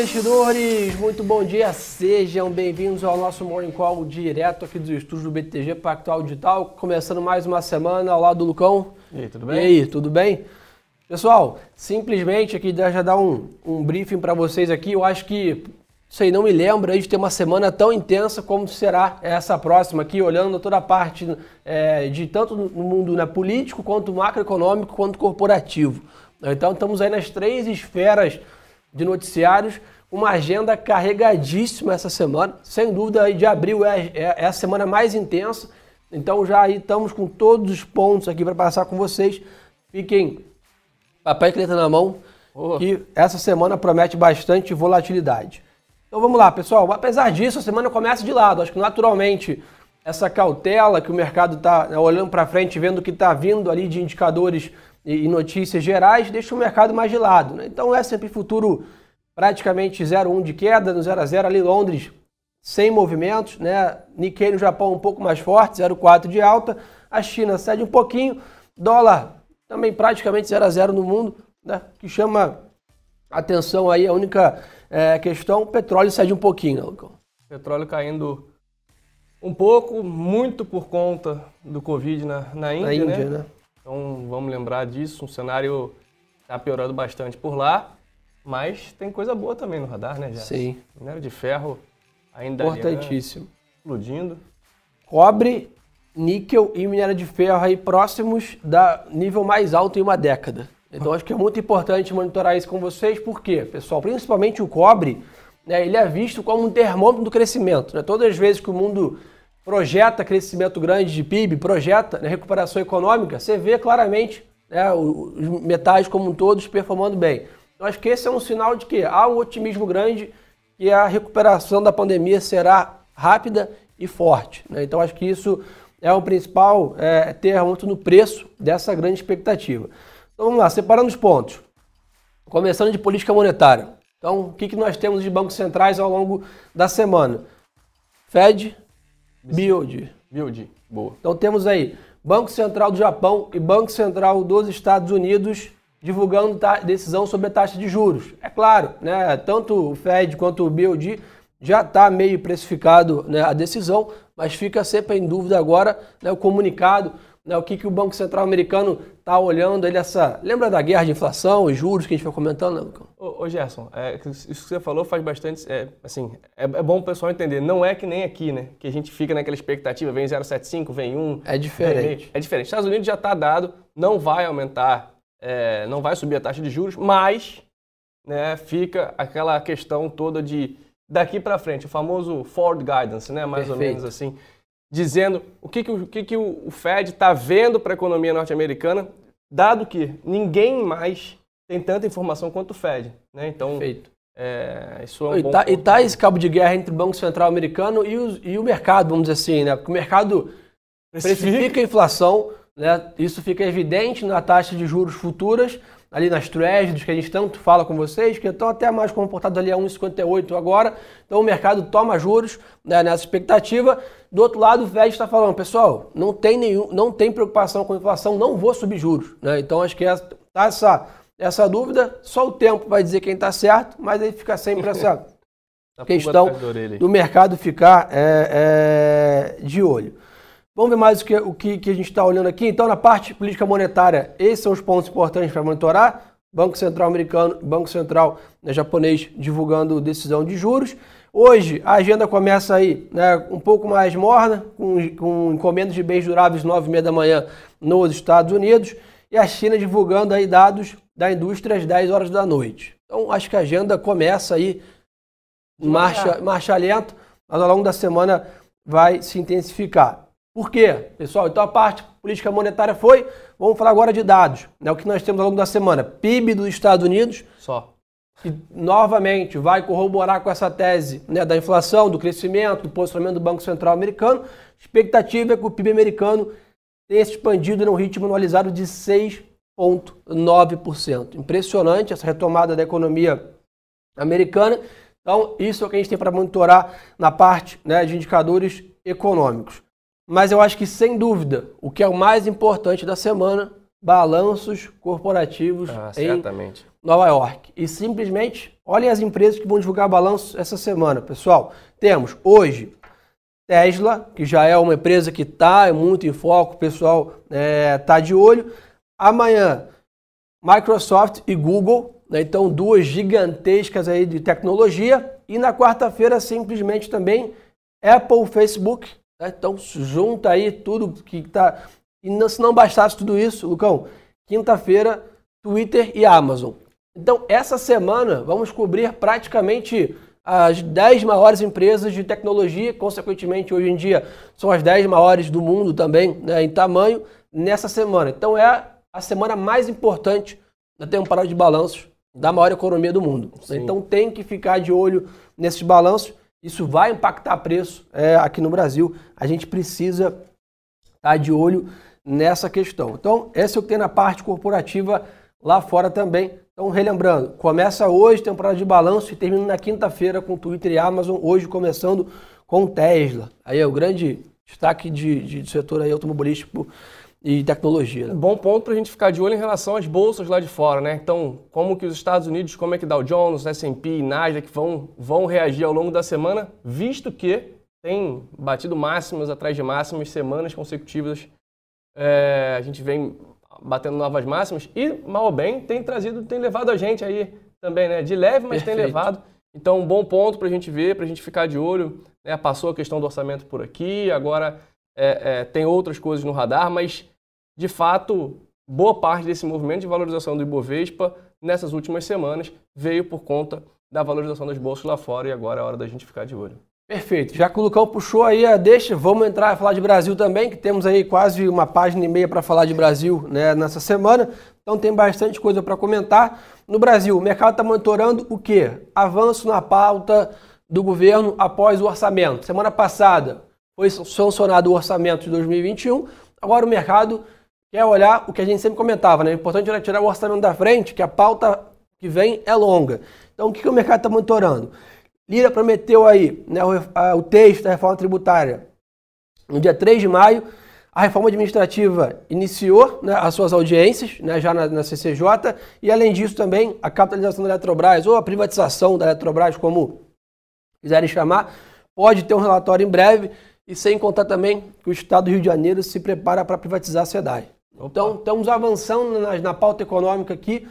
investidores! Muito bom dia, sejam bem-vindos ao nosso Morning Call direto aqui dos estúdios do BTG Pactual Digital, começando mais uma semana ao lado do Lucão. E aí, tudo bem? E aí, tudo bem? Pessoal, simplesmente aqui já dar um, um briefing para vocês aqui, eu acho que aí não me lembra de ter uma semana tão intensa como será essa próxima aqui, olhando toda a parte é, de tanto no mundo né, político, quanto macroeconômico, quanto corporativo. Então estamos aí nas três esferas de noticiários, uma agenda carregadíssima essa semana. Sem dúvida, aí de abril é, é, é a semana mais intensa. Então já aí estamos com todos os pontos aqui para passar com vocês. Fiquem papel e caneta na mão, oh. que essa semana promete bastante volatilidade. Então vamos lá, pessoal. Apesar disso, a semana começa de lado. Acho que naturalmente essa cautela que o mercado está né, olhando para frente, vendo o que está vindo ali de indicadores e notícias gerais, deixa o mercado mais de lado. Né? Então, o S&P Futuro praticamente 0,1 de queda, no 0 a 0 ali Londres sem movimentos, né? Nikkei no Japão um pouco mais forte, 0,4 de alta, a China cede um pouquinho, dólar também praticamente 0 a 0 no mundo, né? que chama atenção aí, a única é, questão, petróleo cede um pouquinho, né, Lucão? Petróleo caindo um pouco, muito por conta do Covid na, na Índia, na Índia né? né? Então vamos lembrar disso, um cenário está piorando bastante por lá, mas tem coisa boa também no radar, né, já? Sim. Minério de ferro ainda importantíssimo. explodindo. Cobre, níquel e minério de ferro aí próximos da nível mais alto em uma década. Então acho que é muito importante monitorar isso com vocês, porque, pessoal, principalmente o cobre, né, ele é visto como um termômetro do crescimento. Né? Todas as vezes que o mundo projeta crescimento grande de PIB, projeta né, recuperação econômica, você vê claramente né, os metais como um todos performando bem. Eu acho que esse é um sinal de que há um otimismo grande e a recuperação da pandemia será rápida e forte. Né? Então acho que isso é o principal é, no preço dessa grande expectativa. Então vamos lá, separando os pontos. Começando de política monetária. Então, o que, que nós temos de bancos centrais ao longo da semana? Fed, Build. Build, boa. Então temos aí Banco Central do Japão e Banco Central dos Estados Unidos divulgando decisão sobre a taxa de juros. É claro, né, tanto o Fed quanto o BOD já está meio precificado né, a decisão, mas fica sempre em dúvida agora né, o comunicado né, o que, que o Banco Central americano está olhando, ele essa. Lembra da guerra de inflação e juros que a gente foi comentando, né, Lucão? Ô, ô Gerson, é, isso que você falou faz bastante. É, assim, é, é, bom o pessoal entender. Não é que nem aqui, né? Que a gente fica naquela expectativa, vem 0,75, vem 1. É diferente. Vem, é diferente. Estados Unidos já está dado, não vai aumentar, é, não vai subir a taxa de juros, mas né, fica aquela questão toda de daqui para frente, o famoso forward guidance, né? Mais Perfeito. ou menos assim dizendo o que, que, o, que, que o Fed está vendo para a economia norte-americana, dado que ninguém mais tem tanta informação quanto o Fed. Né? Então, Perfeito. É, isso é um e, tá, e tá esse cabo de guerra entre o Banco Central americano e o, e o mercado, vamos dizer assim, né? Porque o mercado precifica a inflação, né? Isso fica evidente na taxa de juros futuras, ali nas trades que a gente tanto fala com vocês, que estão até mais comportados ali a 1,58 agora. Então o mercado toma juros né, nessa expectativa. Do outro lado, o Fed está falando, pessoal, não tem nenhum, não tem preocupação com a inflação, não vou subir juros. Né? Então acho que essa, tá essa, essa dúvida, só o tempo vai dizer quem está certo, mas aí fica sempre essa questão do mercado ficar é, é, de olho. Vamos ver mais o que, o que, que a gente está olhando aqui. Então, na parte política monetária, esses são os pontos importantes para monitorar. Banco Central americano, Banco Central né, japonês divulgando decisão de juros. Hoje a agenda começa aí né, um pouco mais morna, com, com encomendas de bens duráveis 9 e meia da manhã nos Estados Unidos e a China divulgando aí dados da indústria às 10 horas da noite. Então acho que a agenda começa aí marcha, marcha lento, mas ao longo da semana vai se intensificar. Por quê, pessoal? Então a parte política monetária foi. Vamos falar agora de dados. Né? O que nós temos ao longo da semana? PIB dos Estados Unidos. Só. Que novamente vai corroborar com essa tese né, da inflação, do crescimento, do posicionamento do Banco Central americano. expectativa é que o PIB americano tenha se expandido num ritmo anualizado de 6,9%. Impressionante essa retomada da economia americana. Então, isso é o que a gente tem para monitorar na parte né, de indicadores econômicos. Mas eu acho que, sem dúvida, o que é o mais importante da semana balanços corporativos ah, em Nova York. E simplesmente olhem as empresas que vão divulgar balanços essa semana, pessoal. Temos hoje Tesla, que já é uma empresa que está muito em foco, o pessoal está é, tá de olho. Amanhã, Microsoft e Google, né? então duas gigantescas aí de tecnologia. E na quarta-feira, simplesmente também Apple, Facebook. Né? Então junta aí tudo que está e não, se não bastasse tudo isso, Lucão, quinta-feira, Twitter e Amazon. Então, essa semana, vamos cobrir praticamente as 10 maiores empresas de tecnologia, consequentemente, hoje em dia, são as 10 maiores do mundo também, né, em tamanho, nessa semana. Então, é a semana mais importante da temporada de balanços da maior economia do mundo. Sim. Então, tem que ficar de olho nesses balanços. Isso vai impactar preço é, aqui no Brasil. A gente precisa estar tá de olho nessa questão. Então, esse é o que tem na parte corporativa lá fora também. Então, relembrando, começa hoje temporada de balanço e termina na quinta-feira com Twitter e Amazon, hoje começando com Tesla. Aí é o grande destaque de, de, de setor aí automobilístico e tecnologia. Né? Bom ponto para a gente ficar de olho em relação às bolsas lá de fora, né? Então, como que os Estados Unidos, como é que Dow Jones, S&P e Nasdaq vão, vão reagir ao longo da semana, visto que tem batido máximas atrás de máximas, semanas consecutivas é, a gente vem batendo novas máximas e, mal ou bem, tem trazido, tem levado a gente aí também, né? De leve, mas Perfeito. tem levado. Então, um bom ponto para a gente ver, para a gente ficar de olho. Né? Passou a questão do orçamento por aqui, agora é, é, tem outras coisas no radar, mas, de fato, boa parte desse movimento de valorização do Ibovespa nessas últimas semanas veio por conta da valorização das bolsas lá fora e agora é hora da gente ficar de olho. Perfeito. Já que o Lucão puxou aí a deixa, vamos entrar a falar de Brasil também, que temos aí quase uma página e meia para falar de Brasil né, nessa semana. Então tem bastante coisa para comentar. No Brasil, o mercado está monitorando o quê? Avanço na pauta do governo após o orçamento. Semana passada foi sancionado o orçamento de 2021. Agora o mercado quer olhar o que a gente sempre comentava, né? O importante era tirar o orçamento da frente, que a pauta que vem é longa. Então o que, que o mercado está monitorando? Lira prometeu aí né, o, o texto da reforma tributária no dia 3 de maio. A reforma administrativa iniciou né, as suas audiências né, já na, na, CCJ e, além disso, também a capitalização da Eletrobras ou a privatização da Eletrobras, como quiserem chamar, pode ter um relatório em breve e sem contar também que o Estado do Rio de Janeiro se prepara para privatizar a SEDAI. Então, estamos avançando na, na pauta econômica aqui.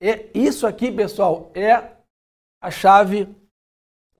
E isso aqui, pessoal, é a chave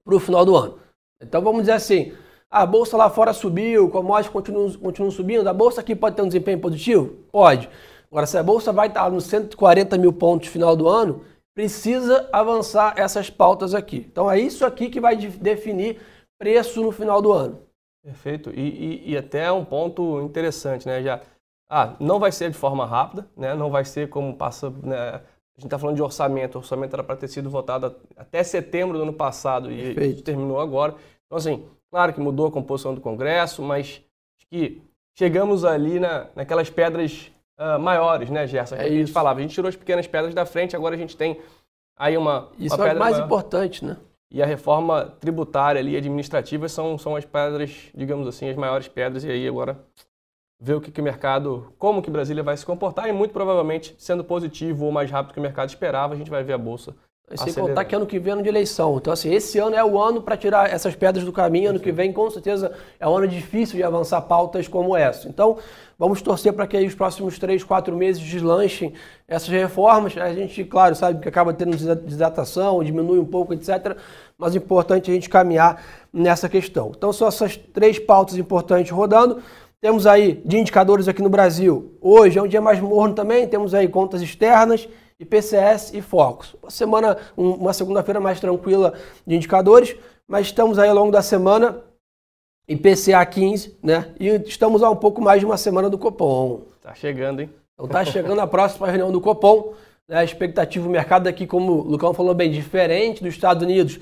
para o final do ano. Então vamos dizer assim, a bolsa lá fora subiu, commodities continuam, continuam subindo, a bolsa aqui pode ter um desempenho positivo? Pode. Agora, se a bolsa vai estar nos 140 mil pontos no final do ano, precisa avançar essas pautas aqui. Então é isso aqui que vai definir preço no final do ano. Perfeito. E, e, e até um ponto interessante, né? Já, ah, não vai ser de forma rápida, né? Não vai ser como passa, né? A gente está falando de orçamento. O orçamento era para ter sido votado até setembro do ano passado e terminou agora. Então, assim, claro que mudou a composição do Congresso, mas que chegamos ali na, naquelas pedras uh, maiores, né, Gerson? É a gente falava. A gente tirou as pequenas pedras da frente, agora a gente tem aí uma. Isso uma é o mais maior. importante, né? E a reforma tributária ali, administrativa, são, são as pedras, digamos assim, as maiores pedras. E aí agora ver o que, que o mercado, como que Brasília vai se comportar e muito provavelmente, sendo positivo ou mais rápido que o mercado esperava, a gente vai ver a bolsa. Sem contar que ano que vem é ano de eleição. Então, assim, esse ano é o ano para tirar essas pedras do caminho. Ano que vem, com certeza, é um ano difícil de avançar pautas como essa. Então, vamos torcer para que aí os próximos três, quatro meses deslanchem essas reformas. A gente, claro, sabe que acaba tendo desatação, diminui um pouco, etc. Mas é importante a gente caminhar nessa questão. Então, são essas três pautas importantes rodando. Temos aí de indicadores aqui no Brasil. Hoje é um dia mais morno também, temos aí contas externas, IPCS e focos. Uma semana, uma segunda-feira mais tranquila de indicadores, mas estamos aí ao longo da semana IPCA 15, né? E estamos a um pouco mais de uma semana do Copom. Tá chegando, hein? Então tá chegando a próxima reunião do Copom. Né? A expectativa do mercado aqui, como o Lucão falou bem, diferente dos Estados Unidos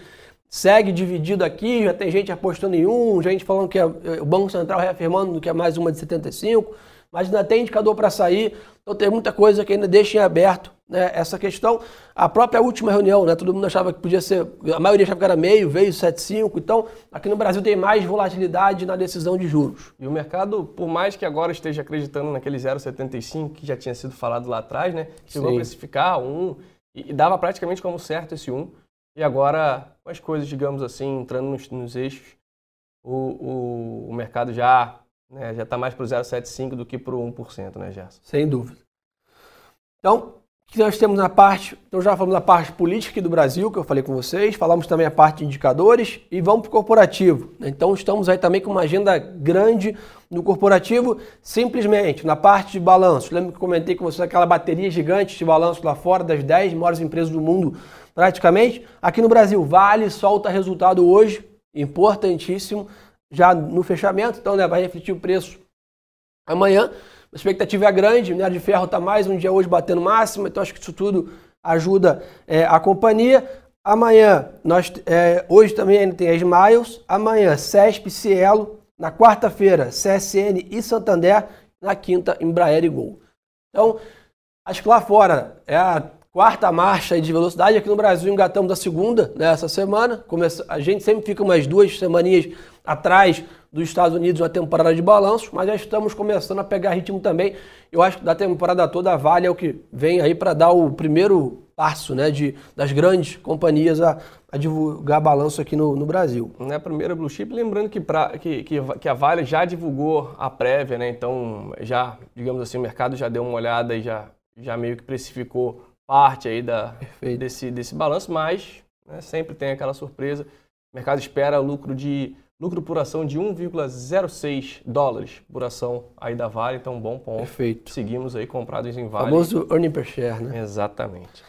segue dividido aqui, já tem gente apostando em um, gente falando que é, é o Banco Central reafirmando que é mais uma de 75, mas ainda tem indicador para sair, então tem muita coisa que ainda deixa em aberto né, essa questão. A própria última reunião, né, todo mundo achava que podia ser, a maioria achava que era meio, veio 7,5. Então, aqui no Brasil tem mais volatilidade na decisão de juros. E o mercado, por mais que agora esteja acreditando naquele 0,75 que já tinha sido falado lá atrás, né, chegou Sim. a precificar um e dava praticamente como certo esse 1. E agora, com as coisas, digamos assim, entrando nos, nos eixos, o, o, o mercado já né, já está mais para o 0,75 do que para o 1%, né, Gerson? Sem dúvida. Então, o que nós temos na parte, então já falamos da parte política aqui do Brasil, que eu falei com vocês, falamos também a parte de indicadores e vamos para o corporativo. Então estamos aí também com uma agenda grande no corporativo, simplesmente na parte de balanço. Lembra que eu comentei com vocês aquela bateria gigante de balanço lá fora das 10 maiores empresas do mundo, praticamente? Aqui no Brasil, Vale solta resultado hoje, importantíssimo já no fechamento, então né, vai refletir o preço amanhã. A expectativa é grande, o minério de ferro está mais um dia hoje batendo máxima, então acho que isso tudo ajuda é, a companhia. Amanhã, nós, é, hoje também ainda tem as Miles, amanhã CESP, Cielo, na quarta-feira CSN e Santander, na quinta Embraer e Gol. Então, acho que lá fora é a quarta marcha de velocidade, aqui no Brasil engatamos a segunda né, semana, a gente sempre fica umas duas semaninhas atrás dos Estados Unidos na temporada de balanço, mas já estamos começando a pegar ritmo também. Eu acho que da temporada toda a Vale é o que vem aí para dar o primeiro passo né, de, das grandes companhias a, a divulgar balanço aqui no, no Brasil. Na primeira Blue Chip, lembrando que, pra, que, que, que, a Vale já divulgou a prévia, né? então já, digamos assim, o mercado já deu uma olhada e já, já meio que precificou parte aí da, desse, desse balanço, mas né, sempre tem aquela surpresa. O mercado espera lucro de Lucro por ação de 1,06 dólares por ação aí da Vale, então bom ponto. Perfeito. Seguimos aí comprados em Vale. Famoso earning per share, né? Exatamente.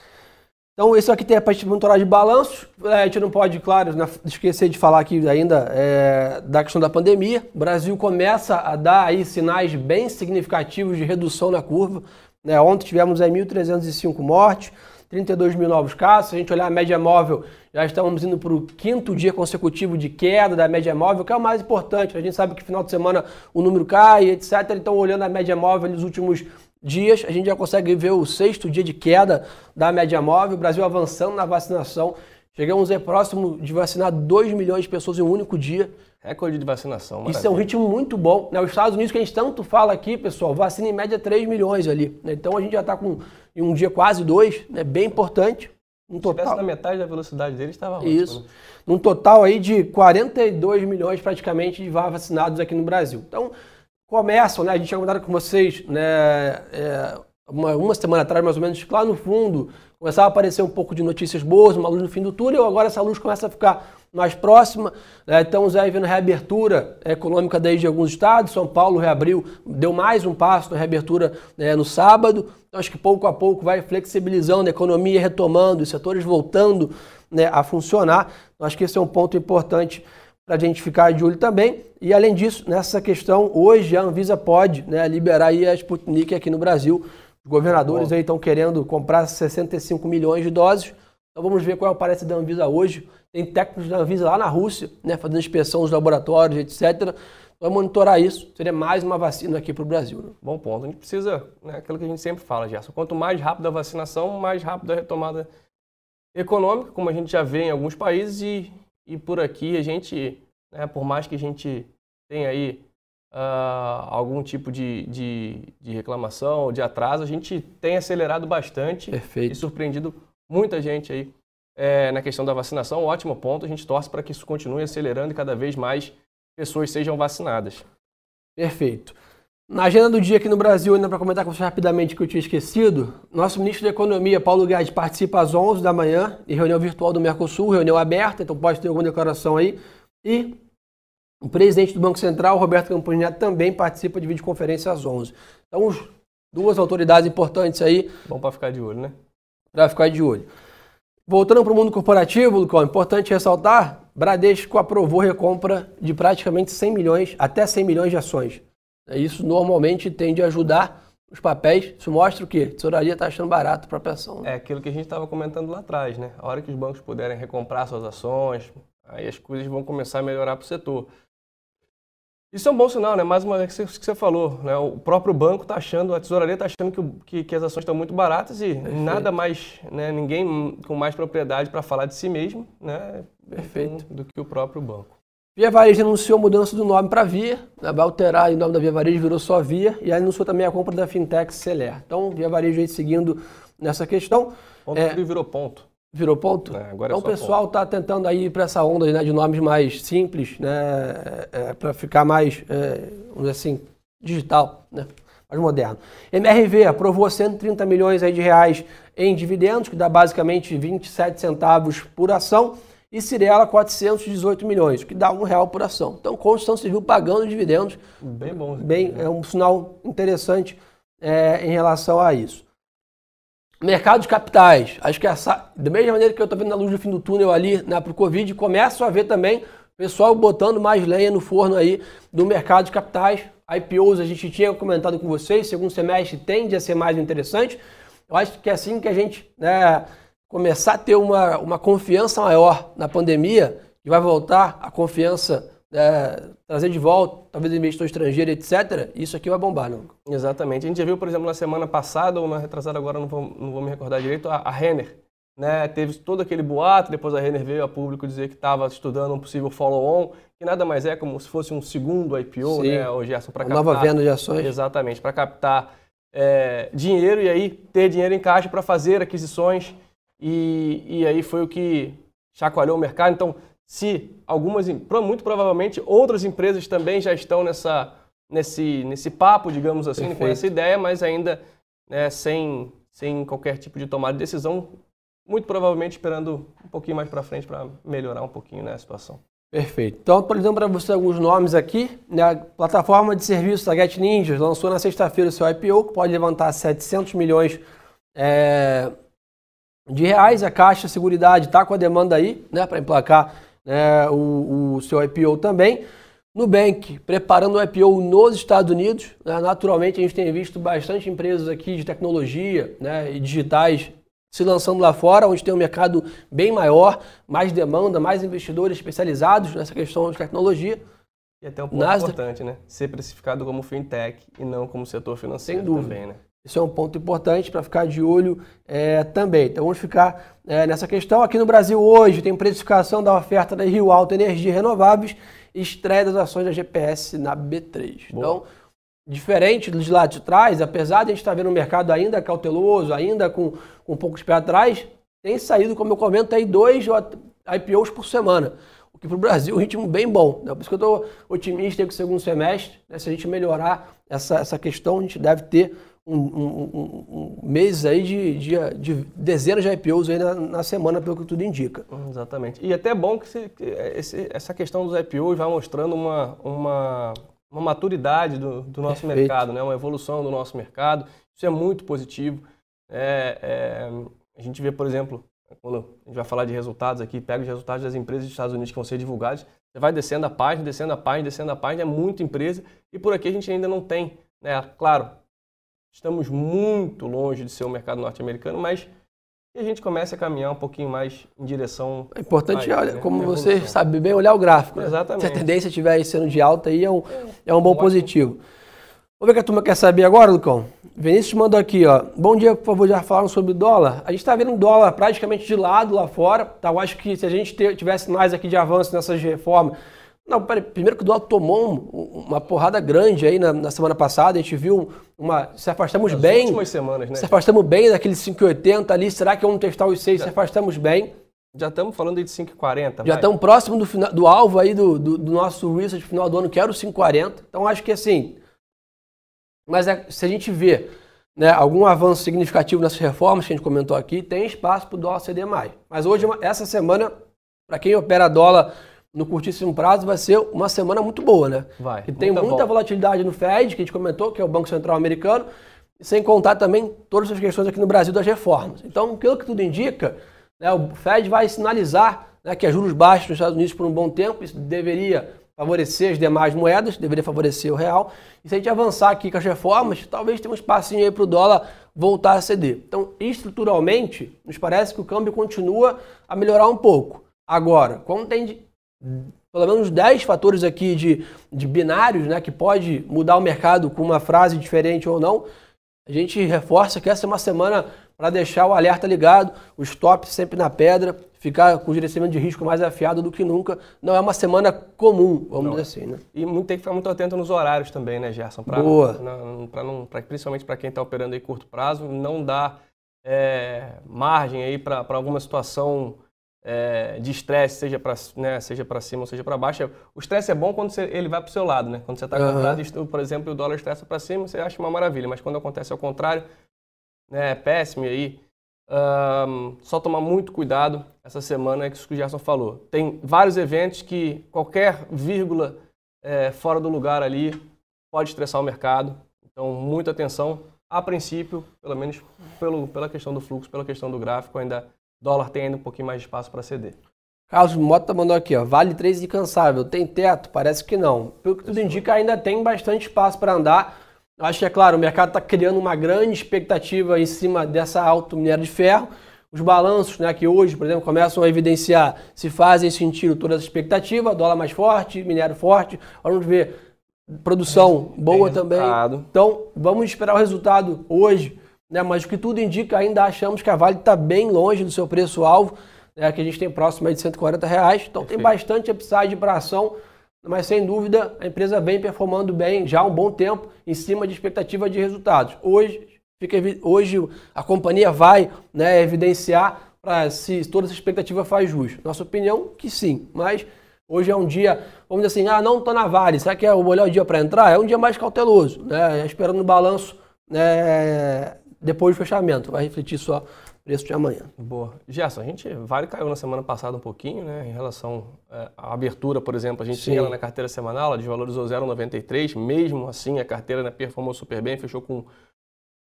Então, isso aqui tem a parte de monitorar de balanços. É, a gente não pode, claro, esquecer de falar aqui ainda é, da questão da pandemia. O Brasil começa a dar aí sinais bem significativos de redução na curva. Né? Ontem tivemos 1.305 mortes. 32 mil novos casos. Se a gente olhar a média móvel, já estamos indo para o quinto dia consecutivo de queda da média móvel, que é o mais importante. A gente sabe que final de semana o número cai, etc. Então, olhando a média móvel nos últimos dias, a gente já consegue ver o sexto dia de queda da média móvel. O Brasil avançando na vacinação. Chegamos aí próximo de vacinar 2 milhões de pessoas em um único dia. Recorde de vacinação. Maravilha. Isso é um ritmo muito bom. Né? Os Estados Unidos, que a gente tanto fala aqui, pessoal, vacina em média 3 milhões ali. Né? Então a gente já está com em um dia quase 2, né? bem importante. Um total. Se na metade da velocidade dele, estava ótimo. Isso. Né? Num total aí de 42 milhões praticamente de vacinados aqui no Brasil. Então, começam, né? A gente tinha comentado com vocês, né? É, uma, uma semana atrás, mais ou menos, lá no fundo começava a aparecer um pouco de notícias boas, uma luz no fim do túnel, agora essa luz começa a ficar mais próxima. Né? Estamos aí vendo reabertura econômica desde alguns estados. São Paulo reabriu, deu mais um passo na reabertura né, no sábado. Então, acho que pouco a pouco vai flexibilizando a economia, retomando, os setores voltando né, a funcionar. Então, acho que esse é um ponto importante para a gente ficar de olho também. E além disso, nessa questão, hoje a Anvisa pode né, liberar a Sputnik aqui no Brasil. Os governadores aí estão querendo comprar 65 milhões de doses. Então vamos ver qual é o parecer da Anvisa hoje. Tem técnicos da Anvisa lá na Rússia, né, fazendo inspeção nos laboratórios, etc. Vai monitorar isso. Seria mais uma vacina aqui para o Brasil. Né? Bom ponto. A gente precisa, né, aquilo que a gente sempre fala, Gerson. Quanto mais rápida a vacinação, mais rápida a retomada econômica, como a gente já vê em alguns países. E, e por aqui a gente, né, por mais que a gente tenha aí uh, algum tipo de, de, de reclamação ou de atraso, a gente tem acelerado bastante Perfeito. e surpreendido muita gente aí é, na questão da vacinação. Um ótimo ponto. A gente torce para que isso continue acelerando e cada vez mais pessoas sejam vacinadas. Perfeito. Na agenda do dia aqui no Brasil, ainda para comentar com vocês rapidamente que eu tinha esquecido, nosso ministro da Economia, Paulo Guedes, participa às 11 da manhã em reunião virtual do Mercosul, reunião aberta, então pode ter alguma declaração aí. E o presidente do Banco Central, Roberto Campos Neto, também participa de videoconferência às 11. Então, duas autoridades importantes aí. Bom para ficar de olho, né? Para ficar de olho. Voltando para o mundo corporativo, Lucão, importante ressaltar, Bradesco aprovou recompra de praticamente 100 milhões, até 100 milhões de ações. Isso normalmente tende a ajudar os papéis. Isso mostra o quê? A tesouraria está achando barato para a ação. Né? É aquilo que a gente estava comentando lá atrás, né? A hora que os bancos puderem recomprar suas ações, aí as coisas vão começar a melhorar para o setor. Isso é um bom sinal, né? Mais uma vez que você falou, né? O próprio banco está achando, a tesouraria está achando que, que, que, as ações estão muito baratas e Perfeito. nada mais, né? Ninguém com mais propriedade para falar de si mesmo, né? Perfeito. Do que o próprio banco. Via Varejo anunciou a mudança do nome para Via, né? vai alterar o nome da Via Varejo, virou só Via, e anunciou também a compra da Fintech Celer. Então, Via Varejo aí seguindo nessa questão. Ponto é, virou ponto. Virou ponto? É, agora é então é o pessoal está tentando aí para essa onda né, de nomes mais simples, né, é, é para ficar mais, é, vamos dizer assim, digital, né, mais moderno. MRV aprovou 130 milhões aí de reais em dividendos, que dá basicamente 27 centavos por ação, e Cirela 418 milhões, que dá um real por ação. Então, Constituição Civil pagando dividendos. Bem bom. Bem, é um sinal interessante é, em relação a isso. Mercado de capitais. Acho que essa, da mesma maneira que eu estou vendo na luz do fim do túnel ali né, para o Covid, começo a ver também o pessoal botando mais lenha no forno aí do mercado de capitais. IPOs a gente tinha comentado com vocês, segundo semestre tende a ser mais interessante. Eu acho que é assim que a gente né, começar a ter uma, uma confiança maior na pandemia, e vai voltar a confiança é, trazer de volta, talvez investidor estrangeiro, etc., isso aqui vai bombar, não? Exatamente. A gente já viu, por exemplo, na semana passada, ou na retrasada agora, não vou, não vou me recordar direito, a, a Renner. Né, teve todo aquele boato, depois a Renner veio a público dizer que estava estudando um possível follow-on, que nada mais é como se fosse um segundo IPO, Sim, né, o Gerson, para captar... Nova venda de ações. Exatamente, para captar é, dinheiro e aí ter dinheiro em caixa para fazer aquisições, e, e aí foi o que chacoalhou o mercado. Então, se algumas, muito provavelmente, outras empresas também já estão nessa, nesse, nesse papo, digamos assim, Perfeito. com essa ideia, mas ainda né, sem, sem qualquer tipo de tomada de decisão, muito provavelmente esperando um pouquinho mais para frente para melhorar um pouquinho né, a situação. Perfeito. Então, atualizando para você alguns nomes aqui, né, a plataforma de serviços da Get Ninjas lançou na sexta-feira o seu IPO, que pode levantar 700 milhões é, de reais. A Caixa Seguridade está com a demanda aí né, para emplacar né, o, o, seu IPO também. Nubank preparando o IPO nos Estados Unidos. Né, naturalmente, a gente tem visto bastante empresas aqui de tecnologia né, e digitais se lançando lá fora, onde tem um mercado bem maior, mais demanda, mais investidores especializados nessa questão de tecnologia. E até um ponto Nasdaq. importante, né? Ser precificado como fintech e não como setor financeiro Sem dúvida. também, né? Isso é um ponto importante para ficar de olho é, também. Então vamos ficar é, nessa questão. Aqui no Brasil hoje tem precificação da oferta da Rio Alto Energia Renováveis e estreia das ações da GPS na B3. Boa. Então, diferente dos lá de trás, apesar de a gente estar vendo um mercado ainda cauteloso, ainda com, com um pouco de pé atrás, tem saído, como eu comento aí, dois IPOs por semana. O que para o Brasil é um ritmo bem bom. Né? Por isso que eu estou otimista com o segundo semestre. Né? Se a gente melhorar essa, essa questão, a gente deve ter um, um, um, meses aí de, de, de, dezenas de IPOs aí na, na, semana, pelo que tudo indica. Exatamente. E até é bom que, se, que esse, essa questão dos IPOs vai mostrando uma, uma, uma maturidade do, do nosso Perfeito. mercado, né? uma evolução do nosso mercado. Isso é muito positivo. É, é, a gente vê, por exemplo, quando a gente vai falar de resultados aqui, pega os resultados das empresas dos Estados Unidos que vão ser divulgados, você vai descendo a página, descendo a página, descendo a página, é muita empresa, e por aqui a gente ainda não tem, né? Claro, Estamos muito longe de ser o mercado norte-americano, mas a gente comece a caminhar um pouquinho mais em direção. É importante, olha, né? como você sabe bem, olhar o gráfico. Né? Exatamente. Se a tendência estiver sendo de alta, aí é um, é um bom positivo. Vamos ver o que a turma quer saber agora, Lucão. Vinícius mandou aqui, ó. Bom dia, por favor, já falaram sobre dólar. A gente está vendo dólar praticamente de lado lá fora. Tá? Eu acho que se a gente tivesse mais aqui de avanço nessas reformas, não, peraí, primeiro que o dólar tomou uma porrada grande aí na, na, semana passada, a gente viu uma. Se afastamos Nas bem. últimas semanas, né? Se afastamos bem daqueles 5,80 ali, será que vamos testar os 6? Se afastamos bem. Já estamos falando de 5,40. Já estamos próximo do, final, do alvo aí do, do, do nosso research final do ano, que era o 5,40. Então acho que assim. Mas é, se a gente vê né, algum avanço significativo nessas reformas que a gente comentou aqui, tem espaço para o dólar ceder mais. Mas hoje, essa semana, para quem opera dólar no curtíssimo prazo vai ser uma semana muito boa, né? Vai. E tem muita bom. volatilidade no Fed, que a gente comentou, que é o Banco Central Americano, sem contar também todas as questões aqui no Brasil das reformas. Então, pelo que tudo indica, né, o Fed vai sinalizar né, que há juros baixos nos Estados Unidos por um bom tempo, isso deveria favorecer as demais moedas, deveria favorecer o real. E se a gente avançar aqui com as reformas, talvez tenha um espacinho aí para o dólar voltar a ceder. Então, estruturalmente, nos parece que o câmbio continua a melhorar um pouco. Agora, como tem pelo menos 10 fatores aqui de, de binários, né, que pode mudar o mercado com uma frase diferente ou não. A gente reforça que essa é uma semana para deixar o alerta ligado, o stop sempre na pedra, ficar com o gerenciamento de risco mais afiado do que nunca. Não é uma semana comum, vamos não. dizer assim, né? E tem que ficar muito atento nos horários também, né, Gerson? Pra, Boa. Pra, não, pra, principalmente para quem está operando em curto prazo, não dar é, margem aí para alguma situação é, de estresse, seja para né, seja cima ou seja para baixo. O estresse é bom quando você, ele vai para o seu lado, né? Quando você está uhum. comprado, por exemplo, o dólar estressa para cima, você acha uma maravilha. Mas quando acontece ao contrário, né, é péssimo aí. Um, só tomar muito cuidado essa semana é que o Gerson falou. Tem vários eventos que qualquer vírgula é, fora do lugar ali pode estressar o mercado. Então, muita atenção. A princípio, pelo menos pelo, pela questão do fluxo, pela questão do gráfico, ainda dólar tem ainda um pouquinho mais de espaço para ceder. Carlos Mota mandou aqui, ó, vale 3 incansável, tem teto? Parece que não. Pelo que tudo indica, ainda tem bastante espaço para andar. Acho que é claro, o mercado está criando uma grande expectativa em cima dessa alta minério de ferro. Os balanços, né, que hoje, por exemplo, começam a evidenciar se fazem sentido toda essa expectativa, dólar mais forte, minério forte. Vamos ver produção boa também. Então, vamos esperar o resultado hoje, né? Mas o que tudo indica, ainda achamos que a Vale está bem longe do seu preço-alvo, né? que a gente tem próximo de 140 reais. Então Perfeito. tem bastante upside para ação mas sem dúvida a empresa vem performando bem já há um bom tempo em cima de expectativa de resultados. Hoje, fica, hoje a companhia vai né, evidenciar para se toda essa expectativa faz jus. Nossa opinião, que sim, mas hoje é um dia, vamos dizer assim, ah, não estou na Vale, será que é o melhor dia para entrar? É um dia mais cauteloso, né, esperando o balanço né, depois do fechamento, vai refletir só preço de amanhã. Boa. Gerson, a gente, Vale caiu na semana passada um pouquinho, né, em relação é, à abertura, por exemplo, a gente Sim. tinha ela na carteira semanal, ela desvalorizou 0,93, mesmo assim a carteira né, performou super bem, fechou com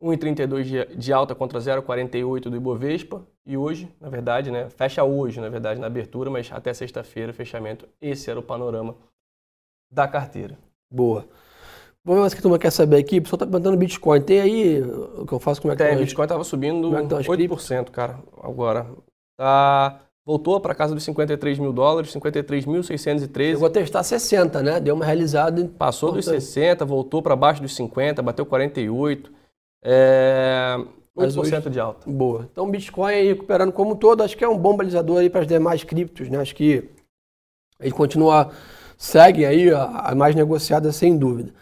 1,32 de, de alta contra 0,48 do Ibovespa e hoje, na verdade, né, fecha hoje, na verdade, na abertura, mas até sexta-feira, fechamento, esse era o panorama da carteira. Boa. Vamos ver se a turma quer saber aqui. O pessoal está perguntando Bitcoin. Tem aí o que eu faço? Como é que Tem, tá Bitcoin estava subindo é 8%, cara, agora. Tá, voltou para casa dos 53 mil dólares, 53.613. Eu vou testar 60, né? Deu uma realizada. Passou dos 60, voltou para baixo dos 50, bateu 48. É, 8% hoje, de alta. Boa. Então, Bitcoin aí recuperando como um todo, acho que é um bom balizador aí para as demais criptos, né? Acho que ele continua, segue aí a, a mais negociada sem dúvida.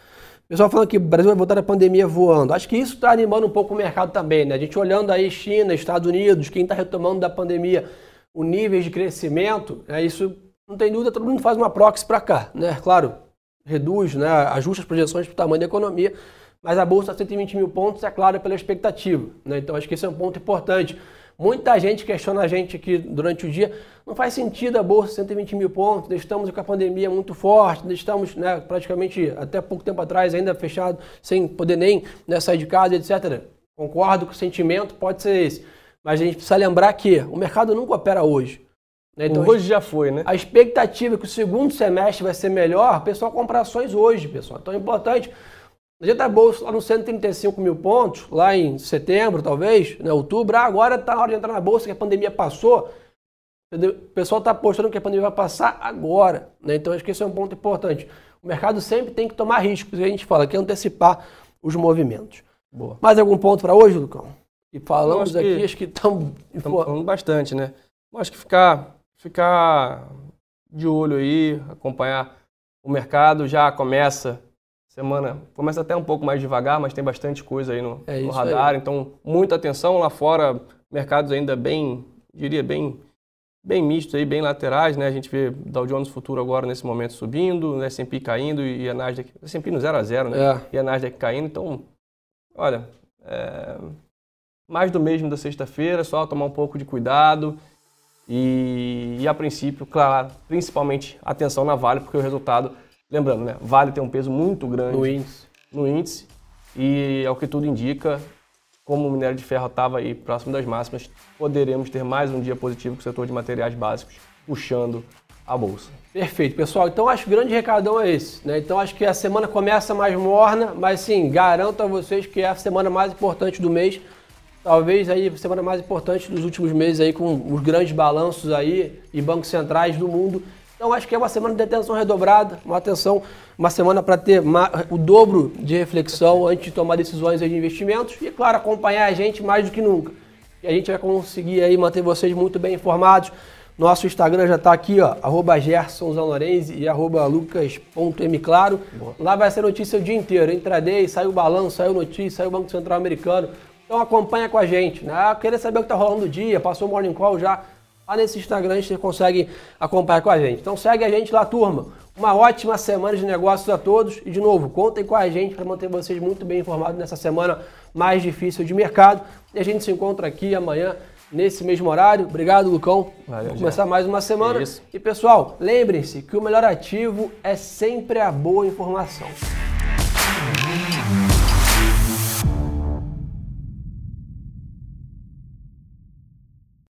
Pessoal falando que o Brasil vai voltar da pandemia voando. Acho que isso está animando um pouco o mercado também, né? A gente olhando aí China, Estados Unidos, quem está retomando da pandemia, o nível de crescimento, é isso não tem dúvida, todo mundo faz uma proxy para cá, né? Claro, reduz, né? ajusta as projeções para o tamanho da economia, mas a bolsa a 120 mil pontos é claro pela expectativa, né? Então acho que esse é um ponto importante. Muita gente questiona a gente aqui durante o dia. Não faz sentido a bolsa 120 mil pontos, estamos com a pandemia muito forte, estamos né, praticamente até pouco tempo atrás ainda fechado, sem poder nem né, sair de casa, etc. Concordo que o sentimento pode ser esse. Mas a gente precisa lembrar que o mercado nunca opera hoje. Né? Então, hoje já foi, né? A expectativa é que o segundo semestre vai ser melhor, o pessoal compra ações hoje, pessoal. Então é importante a gente a bolsa lá nos 135 mil pontos, lá em setembro, talvez, né, outubro. Ah, agora está na hora de entrar na bolsa, que a pandemia passou. O pessoal está apostando que a pandemia vai passar agora. Né? Então, acho que esse é um ponto importante. O mercado sempre tem que tomar riscos, a gente fala, que é antecipar os movimentos. Boa. Mais algum ponto para hoje, Lucão? E falamos acho aqui, acho que estamos... Estamos falando bastante, né? Acho que ficar, ficar de olho aí, acompanhar o mercado já começa semana começa até um pouco mais devagar, mas tem bastante coisa aí no, é no radar. Aí. Então, muita atenção lá fora, mercados ainda bem, diria bem, bem mistos aí, bem laterais, né? A gente vê Dow Jones Futuro agora nesse momento subindo, S&P caindo e a Nasdaq, S&P no 0 a 0, né? É. E a Nasdaq caindo. Então, olha, é, mais do mesmo da sexta-feira, só tomar um pouco de cuidado. E, e a princípio, claro, principalmente atenção na Vale, porque o resultado Lembrando, né? Vale tem um peso muito grande no índice. No índice e, ao que tudo indica, como o minério de ferro estava aí próximo das máximas, poderemos ter mais um dia positivo com o setor de materiais básicos puxando a bolsa. Perfeito, pessoal. Então acho que o grande recadão é esse. Né? Então acho que a semana começa mais morna, mas sim, garanto a vocês que é a semana mais importante do mês. Talvez aí a semana mais importante dos últimos meses aí com os grandes balanços aí e bancos centrais do mundo Então acho que é uma semana de atenção redobrada, uma atenção, uma semana para ter o dobro de reflexão antes de tomar decisões de investimentos e, claro, acompanhar a gente mais do que nunca. E a gente vai conseguir aí manter vocês muito bem informados. Nosso Instagram já está aqui, ó, arroba gersonzanorense e arroba lucas.mclaro. Lá vai ser notícia o dia inteiro. Intraday, saiu o balanço, saiu notícia, saiu o Banco Central Americano. Então acompanha com a gente, né? Querer saber o que está rolando no dia, passou o Morning Call já, Lá nesse Instagram você consegue acompanhar com a gente. Então segue a gente lá, turma. Uma ótima semana de negócios a todos. E de novo, contem com a gente para manter vocês muito bem informados nessa semana mais difícil de mercado. E a gente se encontra aqui amanhã nesse mesmo horário. Obrigado, Lucão. Valeu, Vamos começar mais uma semana. Isso. E pessoal, lembrem-se que o melhor ativo é sempre a boa informação.